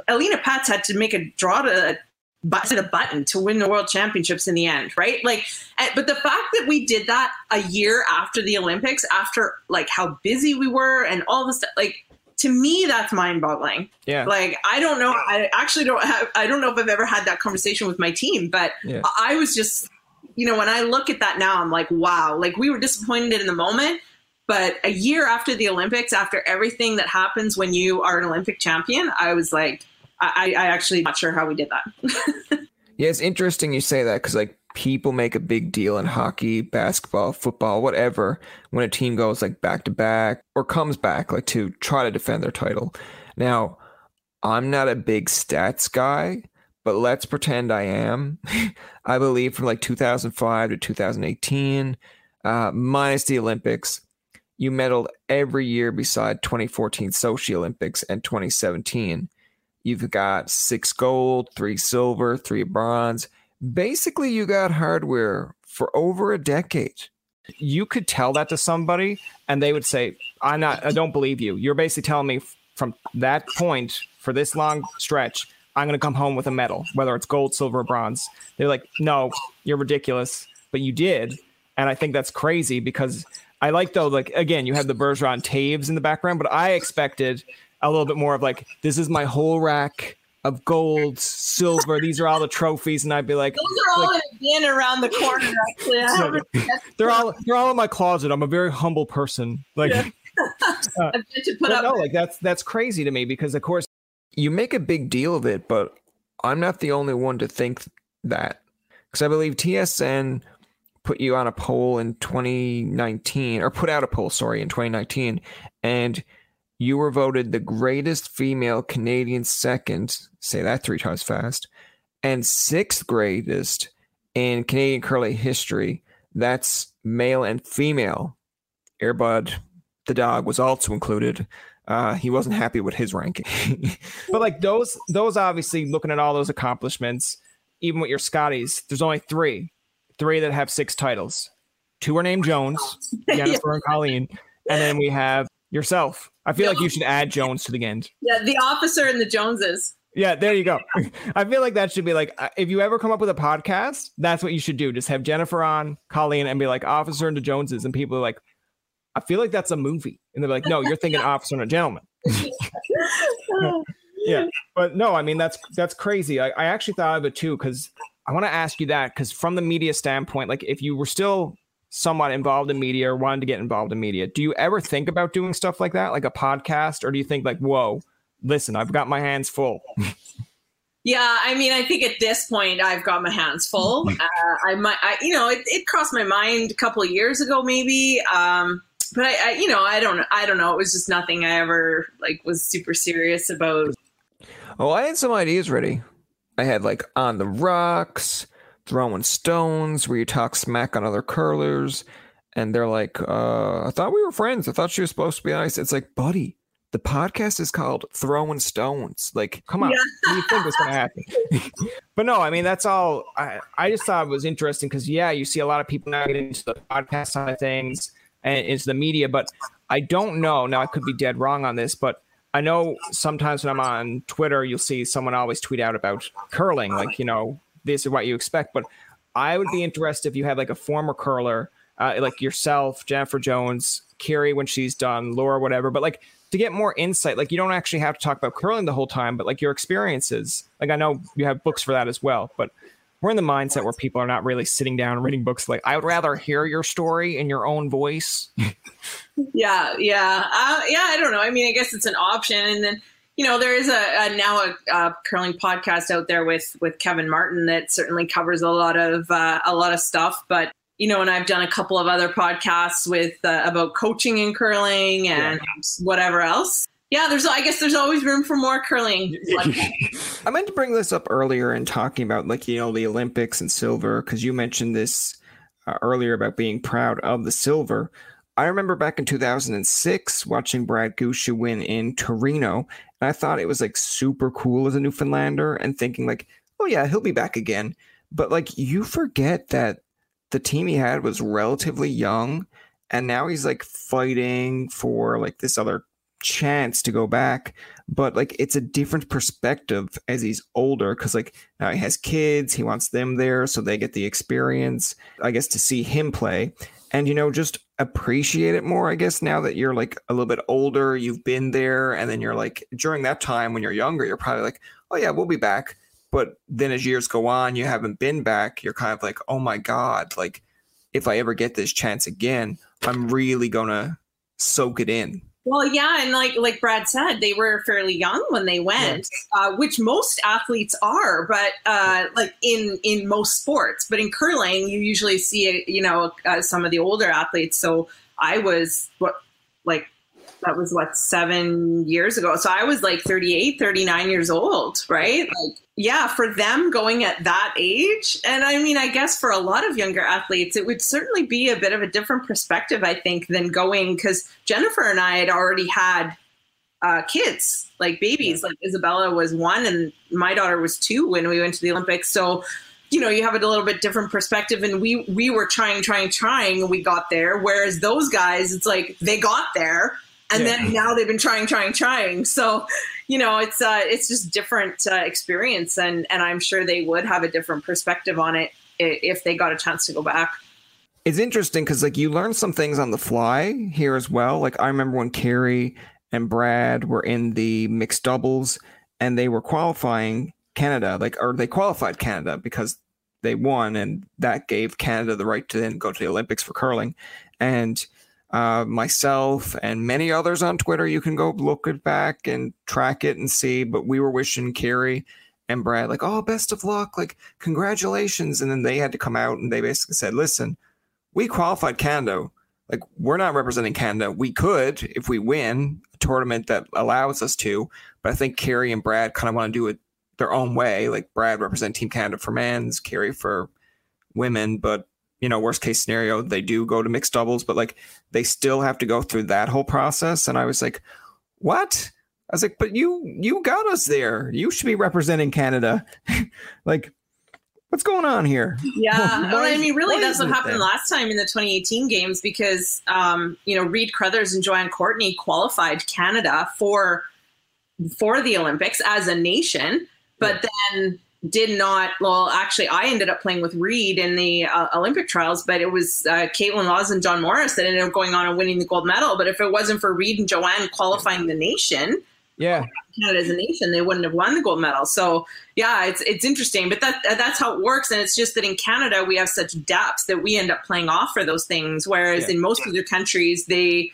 Alina Pätz had to make a draw to button a button to win the world championships in the end, right? Like, but the fact that we did that a year after the Olympics, after like how busy we were and all this stuff, like to me, that's mind boggling. Yeah. Like, I don't know. I actually don't have, I don't know if I've ever had that conversation with my team, but yeah. I was just, you know, when I look at that now, I'm like, wow, like we were disappointed in the moment, but a year after the Olympics, after everything that happens when you are an Olympic champion, I was like, I, I actually not sure how we did that. yeah, it's interesting you say that because like people make a big deal in hockey, basketball, football, whatever, when a team goes like back to back or comes back like to try to defend their title. Now, I'm not a big stats guy, but let's pretend I am. I believe from like 2005 to 2018, uh, minus the Olympics, you medaled every year beside 2014 Sochi Olympics and 2017. You've got six gold, three silver, three bronze. Basically, you got hardware for over a decade. You could tell that to somebody, and they would say, "I'm not. I don't believe you. You're basically telling me from that point for this long stretch, I'm going to come home with a medal, whether it's gold, silver, or bronze." They're like, "No, you're ridiculous," but you did, and I think that's crazy because I like though, like again, you have the Bergeron Taves in the background, but I expected a little bit more of like, this is my whole rack of gold, silver. These are all the trophies, and I'd be like, those are all like, in around the corner. Actually, they're all they're all in my closet. I'm a very humble person. Like, yeah. uh, to put up. No, like that's that's crazy to me because of course you make a big deal of it, but I'm not the only one to think that because I believe TSN put you on a poll in 2019 or put out a poll sorry in 2019 and you were voted the greatest female Canadian second say that three times fast and sixth greatest in Canadian curling history. That's male and female. Airbud the dog was also included. Uh, he wasn't happy with his ranking. But like those those obviously looking at all those accomplishments even with your Scotties there's only three three that have six titles. Two are named Jones, Jennifer yeah. and Colleen, and then we have yourself. I feel like you should add Jones to the end. Yeah, the officer and the Joneses. Yeah, there you go. I feel like that should be like uh, if you ever come up with a podcast, that's what you should do. Just have Jennifer on, Colleen, and be like officer and the Joneses, and people are like, I feel like that's a movie, and they're like, No, you're thinking officer and a gentleman. yeah, but no, I mean that's that's crazy. I, I actually thought of it too because I want to ask you that because from the media standpoint, like if you were still somewhat involved in media or wanted to get involved in media, do you ever think about doing stuff like that, like a podcast, or do you think like, whoa, listen, I've got my hands full? Yeah, I mean, I think at this point I've got my hands full. Uh, I might, I, you know, it, it, crossed my mind a couple of years ago, maybe. Um, but I, I, you know, I don't, I don't know. It was just nothing I ever like was super serious about. Oh, I had some ideas ready. I had like on the rocks, throwing stones, where you talk smack on other curlers, and they're like, uh, "I thought we were friends. I thought she was supposed to be nice." It's like, buddy, the podcast is called Throwing Stones. Like, come on, yeah. what do you think was going to happen? but no, I mean that's all. I I just thought it was interesting because yeah, you see a lot of people now get into the podcast side of things and into the media, but I don't know. Now I could be dead wrong on this, but I know sometimes when I'm on Twitter, you'll see someone always tweet out about curling, like, you know, this is what you expect. But I would be interested if you had like a former curler, uh, like yourself, Jennifer Jones, Kerri when she's done, Laura, whatever. But like to get more insight. Like you don't actually have to talk about curling the whole time, but like your experiences. Like I know you have books for that as well, but we're in the mindset where people are not really sitting down reading books. Like I would rather hear your story in your own voice. yeah, yeah, uh, yeah. I don't know. I mean, I guess it's an option, and then you know there is a, a now a, a, curling podcast out there with with Kevin Martin that certainly covers a lot of uh, a lot of stuff, but you know, and I've done a couple of other podcasts with uh, about coaching and curling and yeah. whatever else. Yeah, there's I guess there's always room for more curling. I meant to bring this up earlier in talking about like you know the Olympics and silver because you mentioned this uh, earlier about being proud of the silver. I remember back in 2006 watching Brad Gushue win in Torino, and I thought it was like super cool as a Newfoundlander and thinking like, oh yeah, he'll be back again. But like you forget that the team he had was relatively young and now he's like fighting for like this other chance to go back but like it's a different perspective as he's older because like now he has kids he wants them there so they get the experience i guess to see him play and you know just appreciate it more i guess now that you're like a little bit older you've been there and then you're like during that time when you're younger you're probably like oh yeah we'll be back but then as years go on, you haven't been back. You're kind of like, oh my God, like if I ever get this chance again, I'm really gonna soak it in. Well, yeah, and like like Brad said, they were fairly young when they went, uh, which most athletes are. But uh, like in in most sports, but in curling, you usually see you know uh, some of the older athletes. So I was what like that was what seven years ago. So I was like 38, 39 years old, right? Like yeah, for them going at that age, and I mean, I guess for a lot of younger athletes, it would certainly be a bit of a different perspective, I think, than going because Jennifer and I had already had uh, kids, like babies. Like Isabella was one, and my daughter was two when we went to the Olympics. So, you know, you have a little bit different perspective, and we we were trying, trying, trying, and we got there. Whereas those guys, it's like they got there, and yeah. then now they've been trying, trying, trying. So you know, it's uh, it's just different uh, experience, and and I'm sure they would have a different perspective on it if they got a chance to go back. It's interesting because like you learn some things on the fly here as well. Like I remember when Kerri and Brad were in the mixed doubles and they were qualifying Canada, like or they qualified Canada because they won, and that gave Canada the right to then go to the Olympics for curling. And uh, myself and many others on Twitter. You can go look it back and track it and see. But we were wishing Kerri and Brad like, oh, best of luck, like congratulations. And then they had to come out and they basically said, listen, we qualified Canada. Like we're not representing Canada. We could if we win a tournament that allows us to. But I think Kerri and Brad kind of want to do it their own way. Like Brad represent Team Canada for men's, Kerri for women, but you know, worst case scenario, they do go to mixed doubles, but like they still have to go through that whole process. And I was like, what? I was like, but you you got us there. You should be representing Canada. like, what's going on here? Yeah, well, I mean, really, that's what happened last time in the 2018 games because um, you know Reid Carruthers and Joanne Courtney qualified Canada for for the Olympics as a nation, but yeah. then did not. Well, actually, I ended up playing with Reid in the uh, Olympic trials, but it was uh, Kaitlyn Lawes and John Morris that ended up going on and winning the gold medal. But if it wasn't for Reid and Joanne qualifying the nation, yeah, Canada as a nation, they wouldn't have won the gold medal. So yeah, it's it's interesting, but that that's how it works. And it's just that in Canada we have such depth that we end up playing off for those things, whereas yeah. in most other countries they,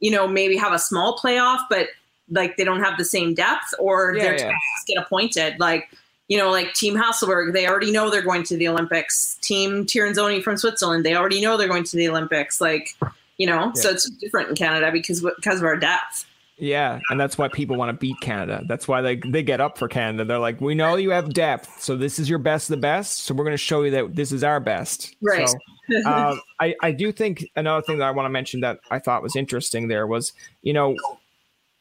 you know, maybe have a small playoff, but like they don't have the same depth, or yeah, their yeah. get appointed like you know, like Team Hasselborg, they already know they're going to the Olympics. Team Tirinzoni from Switzerland, they already know they're going to the Olympics. Like, you know, yeah. so it's different in Canada because because of our depth. Yeah, and that's why people want to beat Canada. That's why they they get up for Canada. They're like, we know you have depth, so this is your best of the best. So we're going to show you that this is our best. Right. So, uh, I I do think another thing that I want to mention that I thought was interesting there was, you know,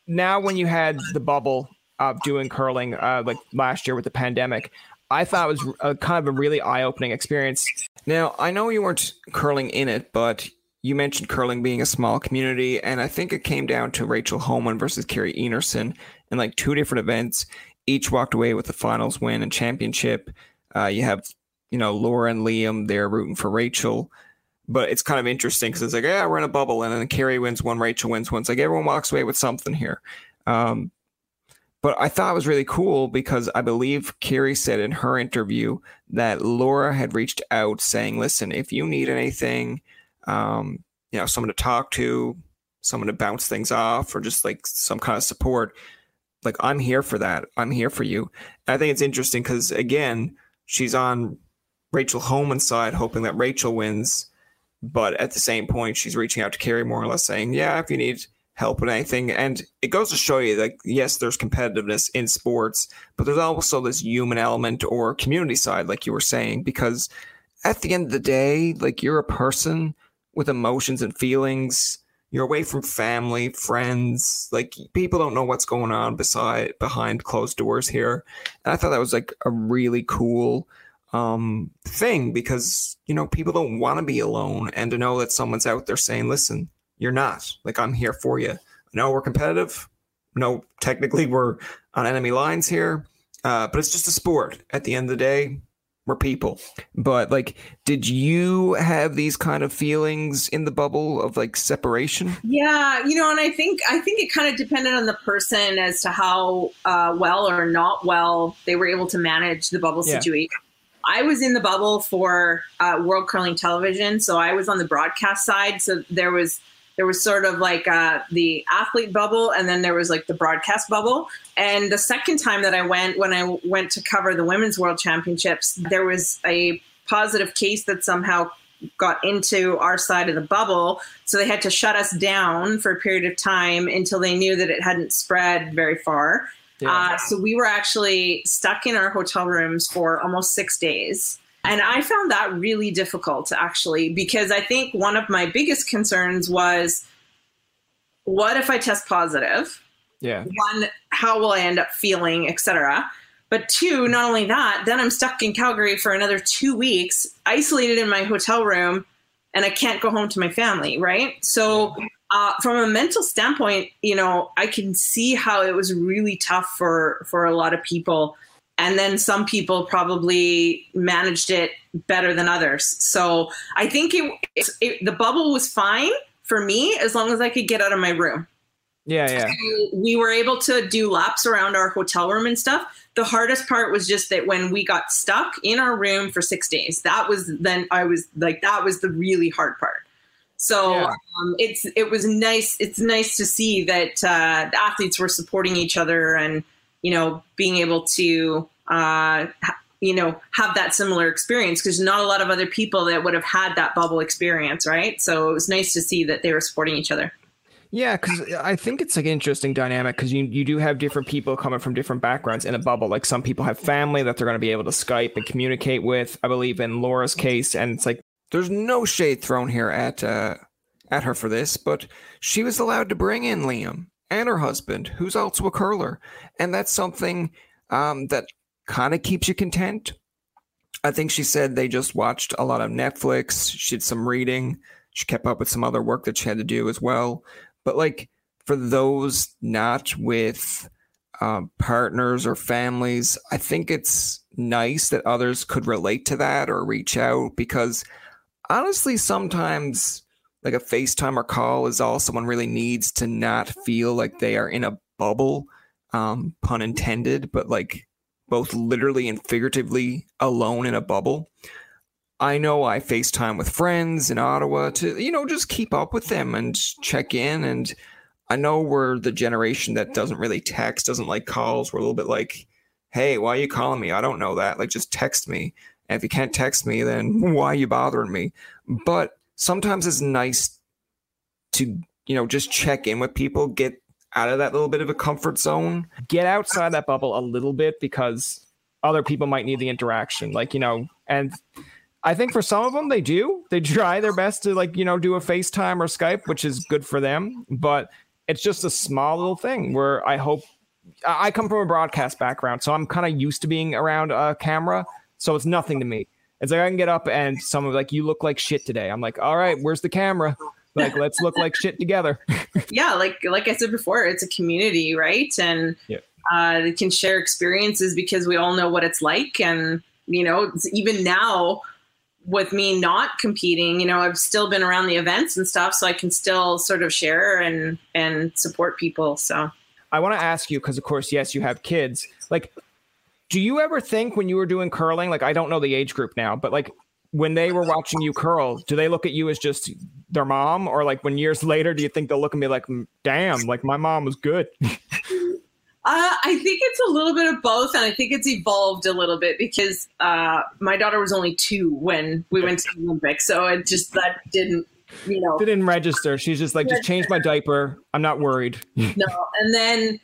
now when you had the bubble of doing curling uh, like last year with the pandemic. I thought it was a, kind of a really eye opening experience. Now, I know you weren't curling in it, but you mentioned curling being a small community, and I think it came down to Rachel Homan versus Kerri Einarson in like two different events. Each walked away with the finals win and championship. Uh, you have, you know, Laura and Liam, they're rooting for Rachel. but it's kind of interesting because it's like, yeah, we're in a bubble, and then Carrie wins one, Rachel wins one. It's like everyone walks away with something here. Um, but I thought it was really cool because I believe Kerri said in her interview that Laura had reached out saying, "Listen, if you need anything, um, you know, someone to talk to, someone to bounce things off, or just like some kind of support, like I'm here for that. I'm here for you." And I think it's interesting because again, she's on Rachel Homan's side, hoping that Rachel wins but at the same point, she's reaching out to Kerri more or less saying, yeah, if you need help with anything. And it goes to show you that, yes, there's competitiveness in sports, but there's also this human element or community side, like you were saying, because at the end of the day, like you're a person with emotions and feelings. You're away from family, friends. Like people don't know what's going on beside behind closed doors here. And I thought that was like a really cool um, thing because you know people don't want to be alone and to know that someone's out there saying listen you're not. Like i'm here for you. No we're competitive. No technically we're on enemy lines here. Uh, but it's just a sport. At the end of the day we're people. But like did you have these kind of feelings in the bubble of like separation? Yeah you know and i think i think it kind of depended on the person as to how uh, well or not well they were able to manage the bubble yeah. situation. I was in the bubble for uh, World Curling Television, so I was on the broadcast side. So there was there was sort of like uh, the athlete bubble, and then there was like the broadcast bubble. And the second time that I went, when I went to cover the Women's World Championships, there was a positive case that somehow got into our side of the bubble. So they had to shut us down for a period of time until they knew that it hadn't spread very far. Yeah. Uh, so we were actually stuck in our hotel rooms for almost six days. And I found that really difficult actually, because I think one of my biggest concerns was what if I test positive? Yeah. One, how will I end up feeling, etc. But two, not only that, then I'm stuck in Calgary for another two weeks, isolated in my hotel room, and I can't go home to my family, right? So uh, from a mental standpoint, you know, I can see how it was really tough for for a lot of people, and then some people probably managed it better than others. So I think it, it, it the bubble was fine for me as long as I could get out of my room. Yeah, yeah. So we were able to do laps around our hotel room and stuff. The hardest part was just that when we got stuck in our room for six days, that was then I was like, that was the really hard part. So yeah. um, it's it was nice. It's nice to see that uh, the athletes were supporting each other and you know being able to uh, you know have that similar experience because not a lot of other people that would have had that bubble experience, right? So it was nice to see that they were supporting each other. Yeah, because I think it's like an interesting dynamic because you you do have different people coming from different backgrounds in a bubble. Like some people have family that they're going to be able to Skype and communicate with. I believe in Laura's case, and it's like there's no shade thrown here at uh, at her for this, but she was allowed to bring in Liam and her husband, who's also a curler, and that's something um, that kind of keeps you content. I think she said they just watched a lot of Netflix. She did some reading. She kept up with some other work that she had to do as well. But like for those not with um, partners or families, I think it's nice that others could relate to that or reach out because honestly, sometimes like a FaceTime or call is all someone really needs to not feel like they are in a bubble, um, pun intended, but like both literally and figuratively alone in a bubble. I know I FaceTime with friends in Ottawa to, you know, just keep up with them and check in. And I know we're the generation that doesn't really text, doesn't like calls. We're a little bit like, hey, why are you calling me? I don't know that. Like, just text me. And if you can't text me, then why are you bothering me? But sometimes it's nice to, you know, just check in with people, get out of that little bit of a comfort zone, get outside that bubble a little bit because other people might need the interaction. Like, you know, and I think for some of them they do. They try their best to like, you know, do a FaceTime or Skype, which is good for them, but it's just a small little thing where I hope I come from a broadcast background, so I'm kind of used to being around a camera. So it's nothing to me. It's like I can get up and someone like, you look like shit today. I'm like, all right, where's the camera? Like, let's look like shit together. yeah, like like I said before, it's a community, right? And yeah. uh, they can share experiences because we all know what it's like. And you know, even now, with me not competing, you know, I've still been around the events and stuff, so I can still sort of share and and support people. So I want to ask you because, of course, yes, you have kids. Like, do you ever think when you were doing curling, like I don't know the age group now, but like when they were watching you curl, do they look at you as just their mom, or like when years later, do you think they'll look at me like, "Damn, like my mom was good"? Uh, I think it's a little bit of both, and I think it's evolved a little bit because uh, my daughter was only two when we went to the Olympics, so it just that didn't, you know, didn't register. She's just like, just change my diaper. I'm not worried. no, and then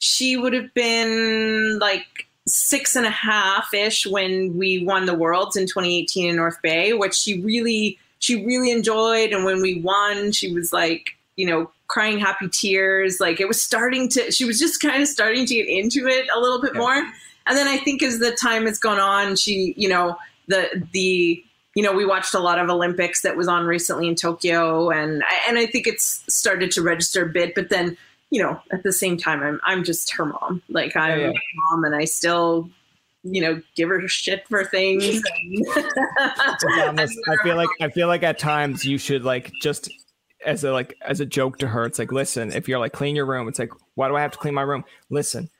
she would have been like six and a half ish when we won the worlds in 2018 in North Bay, which she really, she really enjoyed, and when we won, she was like, you know crying happy tears. Like it was starting to, she was just kind of starting to get into it a little bit yeah. more. And then I think as the time has gone on, she, you know, the, the, you know, we watched a lot of Olympics that was on recently in Tokyo, and and I think it's started to register a bit. But then, you know, at the same time, I'm I'm just her mom. Like I'm yeah, mom, and I still, you know, give her shit for things. I feel like I feel like at times you should like just as a like as a joke to her. It's like, listen, if you're like clean your room, it's like, why do I have to clean my room? Listen,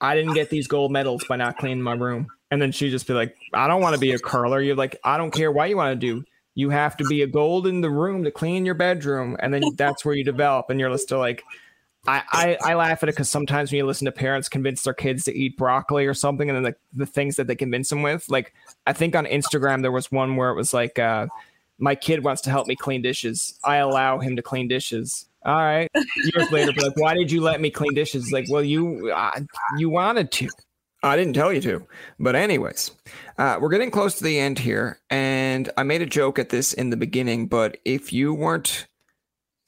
I didn't get these gold medals by not cleaning my room. And then she'd just be like, I don't want to be a curler. You're like, I don't care what you want to do. You have to be a gold in the room to clean your bedroom, and then that's where you develop. And you're still like, I, I, I laugh at it because sometimes when you listen to parents convince their kids to eat broccoli or something, and then the, the things that they convince them with, like I think on Instagram there was one where it was like, uh, my kid wants to help me clean dishes. I allow him to clean dishes. All right. Years later, like, why did you let me clean dishes? Like, well, you you wanted to. I didn't tell you to. But anyways, uh, we're getting close to the end here, and I made a joke at this in the beginning. But if you weren't,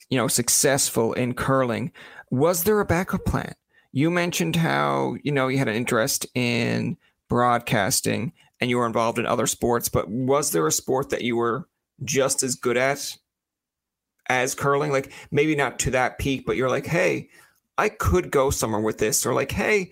you know, successful in curling, was there a backup plan? You mentioned how you know you had an interest in broadcasting and you were involved in other sports, but was there a sport that you were just as good at as curling like maybe not to that peak but you're like hey i could go somewhere with this or like hey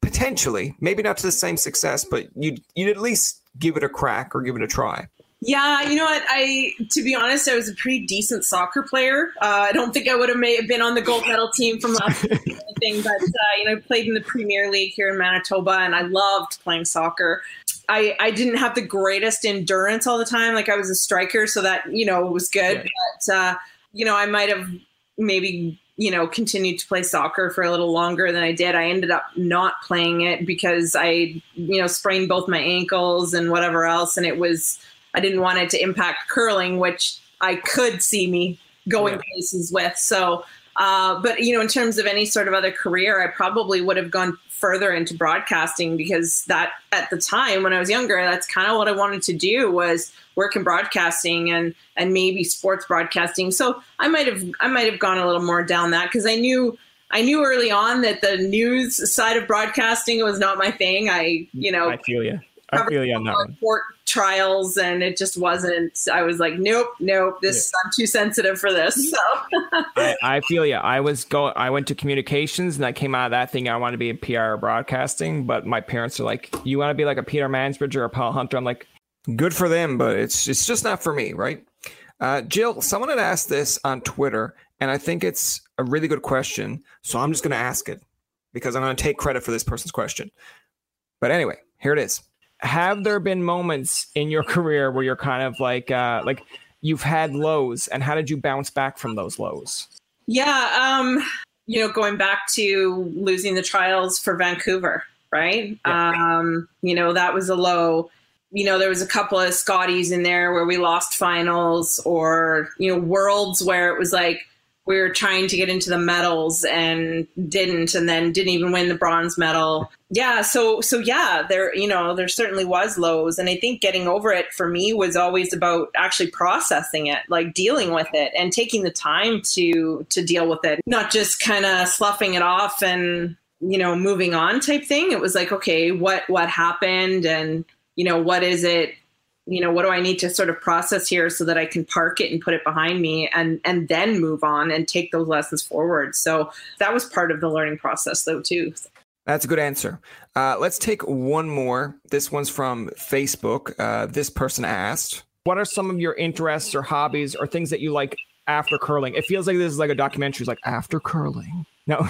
potentially maybe not to the same success but you'd you'd at least give it a crack or give it a try yeah, you know what? I, to be honest, I was a pretty decent soccer player. Uh, I don't think I would have made, been on the gold medal team from last anything, but uh, you know, I played in the Premier League here in Manitoba, and I loved playing soccer. I, I didn't have the greatest endurance all the time. Like I was a striker, so that you know was good. Yeah. But uh, you know, I might have maybe you know continued to play soccer for a little longer than I did. I ended up not playing it because I you know sprained both my ankles and whatever else, and it was I didn't want it to impact curling, which I could see me going yeah. places with. So uh, but you know, in terms of any sort of other career, I probably would have gone further into broadcasting because that at the time when I was younger, that's kind of what I wanted to do was work in broadcasting and and maybe sports broadcasting. So I might have I might have gone a little more down that because I knew I knew early on that the news side of broadcasting was not my thing. I you know I feel you. I feel you on that one. Court trials, and it just wasn't. I was like, nope, nope. This yeah. I'm too sensitive for this. So I, I, feel you. I was going. I went to communications, and I came out of that thing. I want to be in PR or broadcasting, but my parents are like, you want to be like a Peter Mansbridge or a Paul Hunter. I'm like, good for them, but it's it's just not for me, right? Uh, Jill, someone had asked this on Twitter, and I think it's a really good question. So I'm just going to ask it because I'm going to take credit for this person's question. But anyway, here it is have there been moments in your career where you're kind of like uh like you've had lows and how did you bounce back from those lows? Yeah um you know going back to losing the trials for vancouver right? Yeah. um you know that was a low. You know there was a couple of scotties in there where we lost finals or you know worlds where it was like we were trying to get into the medals and didn't and then didn't even win the bronze medal yeah so so yeah there you know there certainly was lows and i think getting over it for me was always about actually processing it like dealing with it and taking the time to to deal with it. Not just kind of sloughing it off and you know moving on type thing. It was like okay what what happened and you know what is it you know what do i need to sort of process here so that i can park it and put it behind me and and then move on and take those lessons forward. So that was part of the learning process though too That's a good answer. Uh, let's take one more. This one's from Facebook. Uh, this person asked, "What are some of your interests or hobbies or things that you like after curling?" It feels like this is like a documentary. It's like after curling. No.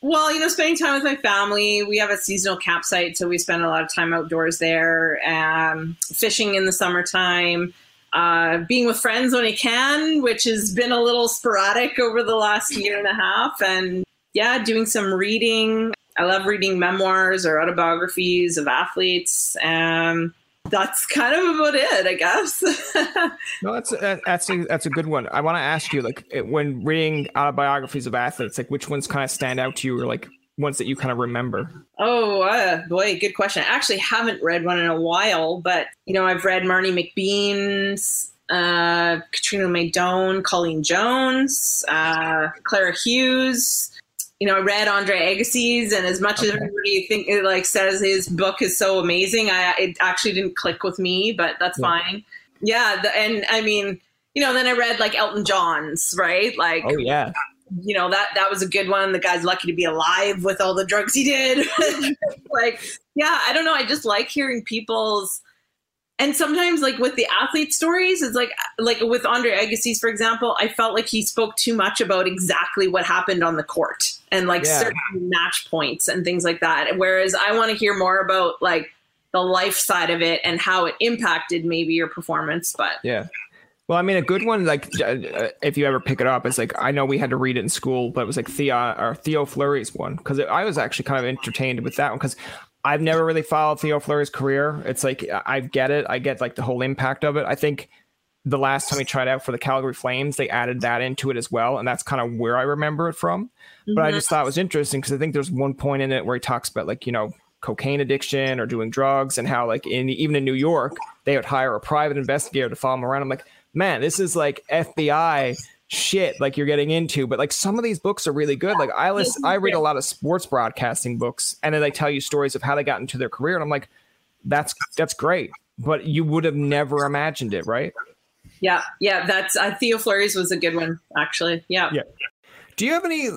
Well, you know, spending time with my family. We have a seasonal campsite, so we spend a lot of time outdoors there. Um, fishing in the summertime, uh, being with friends when I can, which has been a little sporadic over the last year and a half, and yeah, doing some reading. I love reading memoirs or autobiographies of athletes. Um, that's kind of about it, I guess. no, that's a, that's a, that's a good one. I want to ask you, like, when reading autobiographies of athletes, like, which ones kind of stand out to you, or like ones that you kind of remember? Oh, uh, boy, good question. I actually haven't read one in a while, but you know, I've read Marnie McBean's, uh, Katrina Maydon, Colleen Jones, uh, Clara Hughes you know, I read Andre Agassi's, and as much okay. as everybody think it like says his book is so amazing, I it actually didn't click with me, but that's yeah. fine. Yeah, the, and I mean, you know, then I read like Elton John's, right? Like, oh yeah, you know that that was a good one. The guy's lucky to be alive with all the drugs he did. like, yeah, I don't know. I just like hearing people's and sometimes like with the athlete stories it's like like with andre agassi's for example i felt like he spoke too much about exactly what happened on the court and like yeah. certain match points and things like that whereas i want to hear more about like the life side of it and how it impacted maybe your performance but yeah well, I mean, a good one, like uh if you ever pick it up, it's like I know we had to read it in school, but it was like Theo or Theo Fleury's one because I was actually kind of entertained with that one because I've never really followed Theo Fleury's career. It's like I get it. I get like the whole impact of it. I think the last time he tried out for the Calgary Flames, they added that into it as well, and that's kind of where I remember it from. Mm-hmm. But I mm-hmm. just thought it was interesting because I think there's one point in it where he talks about like you know cocaine addiction or doing drugs and how like in even in New York they would hire a private investigator to follow him around. I'm like, man, this is like FBI shit like you're getting into but like some of these books are really good. Like i listen i read a lot of sports broadcasting books and then they tell you stories of how they got into their career and i'm like that's that's great but you would have never imagined it right? Yeah yeah that's uh, theo fleury's was a good one actually yeah. Yeah. Do you have any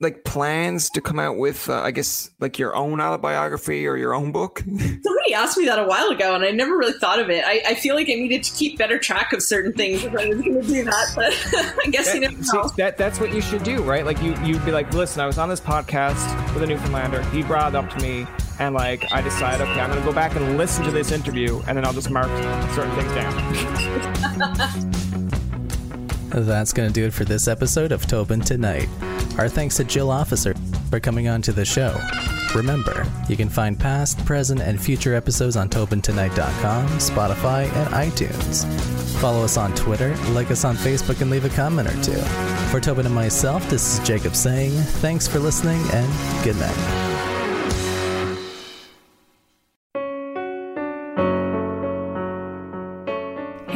like plans to come out with uh, i guess like your own autobiography or your own book? Somebody asked me that a while ago and i never really thought of it. I, I feel like i needed to keep better track of certain things if i was going to do that but i guess that, you never know. that, that's what you should do right? Like you, you'd be like listen i was on this podcast with a newfoundlander. He brought it up to me and like i decided okay i'm going to go back and listen to this interview and then i'll just mark certain things down That's going to do it for this episode of Tobin Tonight. Our thanks to Jill Officer for coming on to the show. Remember, you can find past, present, and future episodes on TobinTonight.com, Spotify, and iTunes. Follow us on Twitter, like us on Facebook, and leave a comment or two. For Tobin and myself, this is Jacob saying thanks for listening and good night.